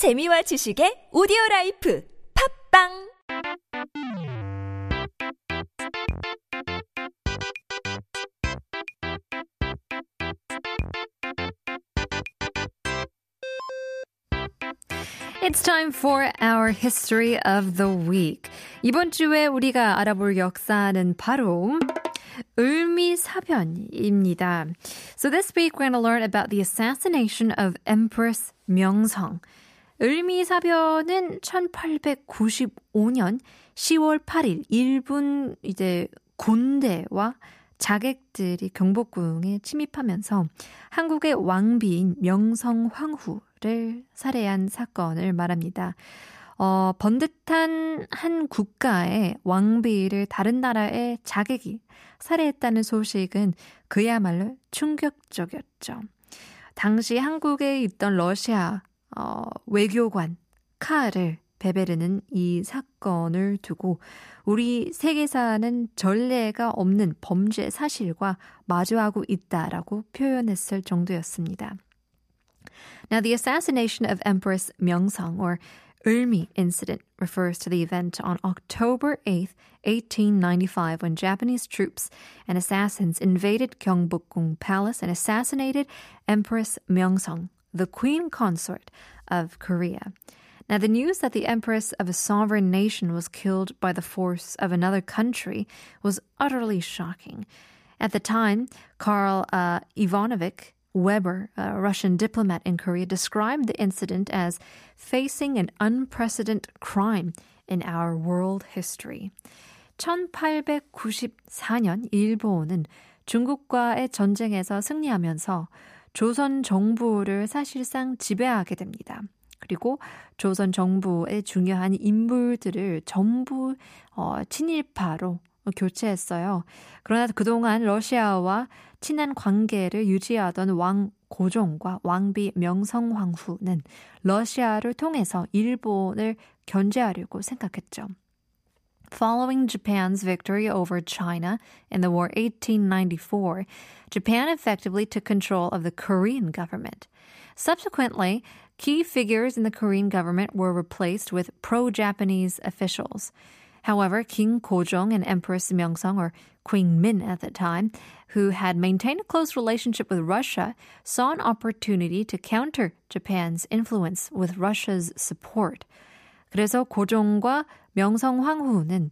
재미와 지식의 오디오 라이프 팝빵 It's time for our history of the week. 이번 주에 우리가 알아볼 역사는 바로 을미사변입니다. So this week we're going to learn about the assassination of Empress Myeongseong. 을미사변은 1895년 10월 8일 일본 이제 군대와 자객들이 경복궁에 침입하면서 한국의 왕비인 명성 황후를 살해한 사건을 말합니다. 어, 번듯한 한 국가의 왕비를 다른 나라의 자객이 살해했다는 소식은 그야말로 충격적이었죠. 당시 한국에 있던 러시아 어, 외교관 카를 베베르는 이 사건을 두고 우리 세계사는 전례가 없는 범죄 사실과 마주하고 있다라고 표현했을 정도였습니다. Now, the assassination of Empress Myeongseong, or Ulmi incident, refers to the event on October 8, 1895, when Japanese troops and assassins invaded Gyeongbokgung Palace and assassinated Empress Myeongseong, the queen consort of Korea. Now, the news that the empress of a sovereign nation was killed by the force of another country was utterly shocking. At the time, Karl uh, Ivanovich Weber, a Russian diplomat in Korea, described the incident as facing an unprecedented crime in our world history. 1894년 일본은 중국과의 전쟁에서 승리하면서 조선 정부를 사실상 지배하게 됩니다. 그리고 조선 정부의 중요한 인물들을 전부 어, 친일파로 교체했어요. 그러나 그동안 러시아와 친한 관계를 유지하던 왕 고종과 왕비 명성황후는 러시아를 통해서 일본을 견제하려고 생각했죠. Following Japan's victory over China in the war 1894, Japan effectively took control of the Korean government. Subsequently, key figures in the Korean government were replaced with pro-Japanese officials. However, King Kojong and Empress Myeongseong, or Queen Min at the time, who had maintained a close relationship with Russia, saw an opportunity to counter Japan's influence with Russia's support. 그래서 고종과 명성 황후는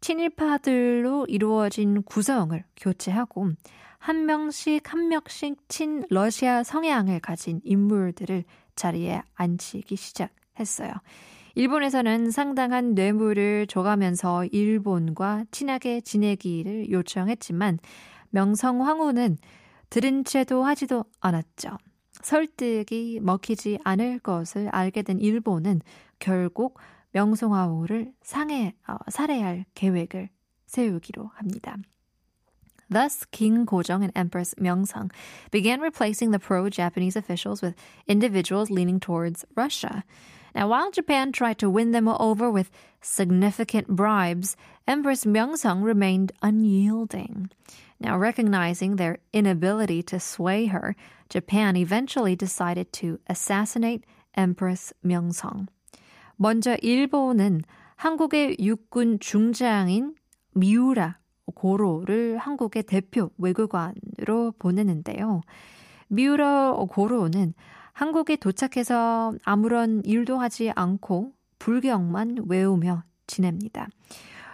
친일파들로 이루어진 구성을 교체하고 한 명씩 한 명씩 친 러시아 성향을 가진 인물들을 자리에 앉히기 시작했어요. 일본에서는 상당한 뇌물을 줘가면서 일본과 친하게 지내기를 요청했지만 명성 황후는 들은 채도 하지도 않았죠. 설득이 먹히지 않을 것을 알게 된 일본은 결국 명성황후를 상해, 어, 살해할 계획을 세우기로 합니다. Thus, King Gojong and Empress Myeongseong began replacing the pro-Japanese officials with individuals leaning towards Russia. Now, while Japan tried to win them over with significant bribes, Empress Myeongseong remained unyielding. Now, recognizing their inability to sway her, Japan eventually decided to assassinate Empress Myeongseong. 먼저 일본은 한국의 육군 중장인 미우라 고로를 한국의 대표 외교관으로 보내는데요. 미우라 고로는 한국에 도착해서 아무런 일도 하지 않고 불경만 외우며 지냅니다.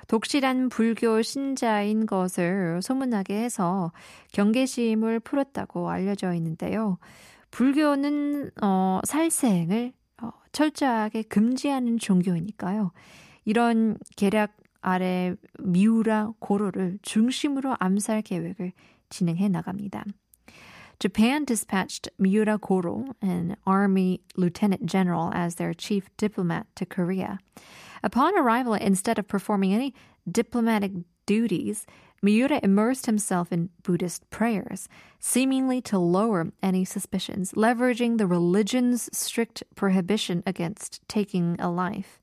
독실한 불교 신자인 것을 소문나게 해서 경계심을 풀었다고 알려져 있는데요. 불교는 어, 살생을 어, 철저하게 금지하는 종교이니까요. 이런 계략 아래 미우라 고로를 중심으로 암살 계획을 진행해 나갑니다. Japan dispatched Miura Goro, an army lieutenant general, as their chief diplomat to Korea. Upon arrival, instead of performing any diplomatic duties, Miura immersed himself in Buddhist prayers, seemingly to lower any suspicions, leveraging the religion's strict prohibition against taking a life.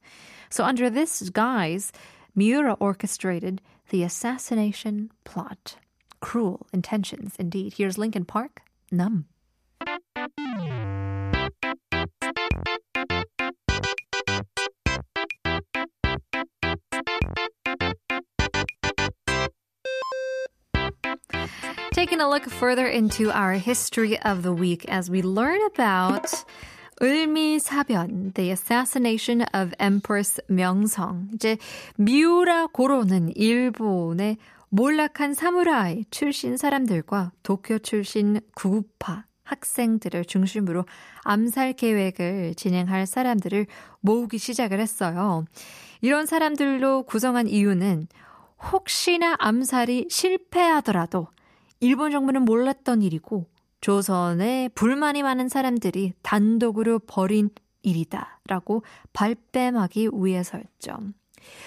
So, under this guise, Miura orchestrated the assassination plot. Cruel intentions, indeed. Here's Lincoln Park, Numb. Taking a look further into our history of the week as we learn about 을미사변, the assassination of Empress 명성. 이제 미우라 고로는 일본의 몰락한 사무라이 출신 사람들과 도쿄 출신 구구파 학생들을 중심으로 암살 계획을 진행할 사람들을 모으기 시작을 했어요. 이런 사람들로 구성한 이유는 혹시나 암살이 실패하더라도 일본 정부는 몰랐던 일이고 조선에 불만이 많은 사람들이 단독으로 벌인 일이다라고 발뺌하기 위해서였죠.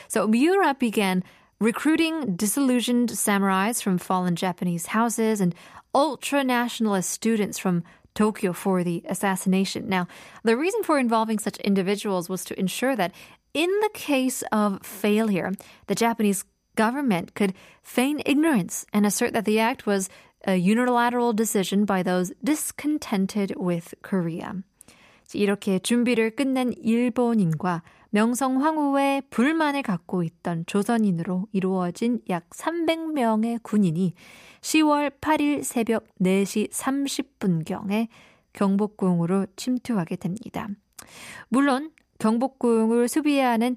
So Miura began recruiting disillusioned samurais from fallen Japanese houses and ultra-nationalist students from Tokyo for the assassination. Now, the reason for involving such individuals was to ensure that in the case of failure, the Japanese government could feign ignorance and assert that the act was a unilateral decision by those discontented with Korea. 이렇게 준비를 끝낸 일본인과 명성 황후의 불만을 갖고 있던 조선인으로 이루어진 약 300명의 군인이 10월 8일 새벽 4시 30분경에 경복궁으로 침투하게 됩니다. 물론 경복궁을 수비하는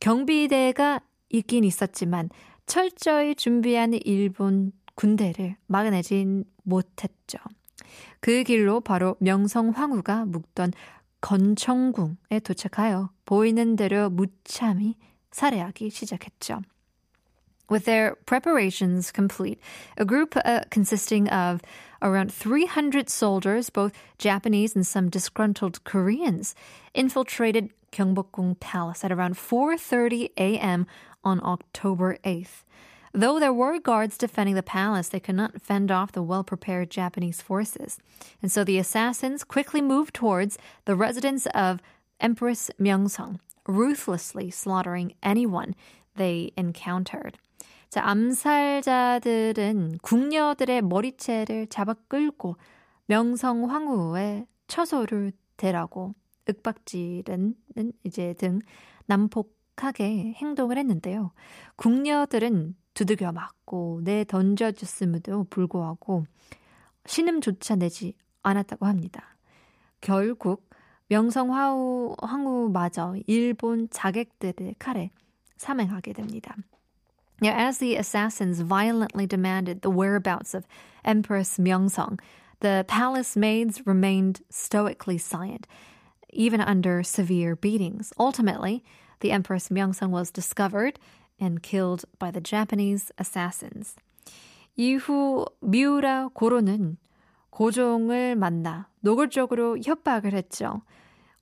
경비대가 있긴 있었지만 철저히 준비한 일본 군대를 막아내진 못했죠. 그 길로 바로 명성 황후가 묵던 건청궁에 도착하여 보이는 대로 무참히 살해하기 시작했죠. With their preparations complete, a group uh, consisting of around 300 soldiers, both Japanese and some disgruntled Koreans, infiltrated Gyeongbokgung Palace at around 4:30 a.m. on October 8th. Though there were guards defending the palace, they could not fend off the well prepared Japanese forces. And so the assassins quickly moved towards the residence of Empress Myeongsong, ruthlessly slaughtering anyone they encountered. 자, 암살자들은 궁녀들의 머리채를 잡아 끌고 명성 황후의 처소를 대라고 윽박지른 이제 등 난폭하게 행동을 했는데요. 궁녀들은 두들겨 맞고 내 던져줬음에도 불구하고 신음조차 내지 않았다고 합니다. 결국 명성 황후, 황후마저 일본 자객들의 칼에 사망하게 됩니다. Now, as the assassins violently demanded the whereabouts of Empress Myeongsong, the palace maids remained stoically silent, even under severe beatings. Ultimately, the Empress Myeongsong was discovered and killed by the Japanese assassins. 이후 미우라 고로는 고종을 만나 노골적으로 협박을 했죠.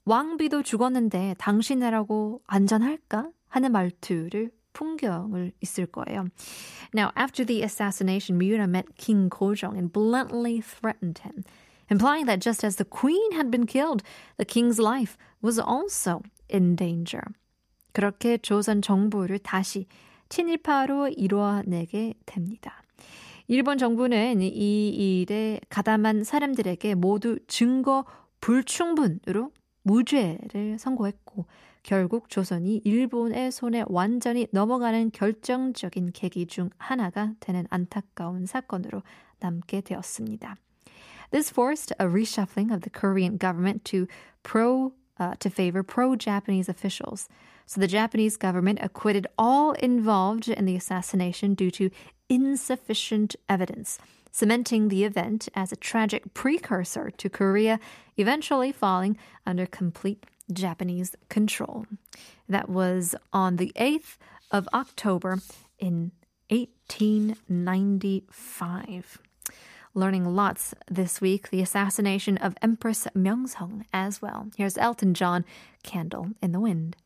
왕비도 죽었는데 당신이라고 안전할까? 하는 말투를 풍경을 있을 거예요. Now, after the assassination, Miura met King Gojong and bluntly threatened him, Implying that just as the queen had been killed, the king's life was also in danger. 그렇게 조선 정부를 다시 친일파로 이뤄내게 됩니다. 일본 정부는 이 일에 가담한 사람들에게 모두 증거 불충분으로 무죄를 선고했고 결국 조선이 일본의 손에 완전히 넘어가는 결정적인 계기 중 하나가 되는 안타까운 사건으로 남게 되었습니다. This forced a reshuffling of the Korean government to pro uh, to favor pro-Japanese officials. So the Japanese government acquitted all involved in the assassination due to insufficient evidence, cementing the event as a tragic precursor to Korea eventually falling under complete Japanese control. That was on the 8th of October in 1895 learning lots this week. The assassination of Empress Myeongsong as well. Here's Elton John, Candle in the Wind.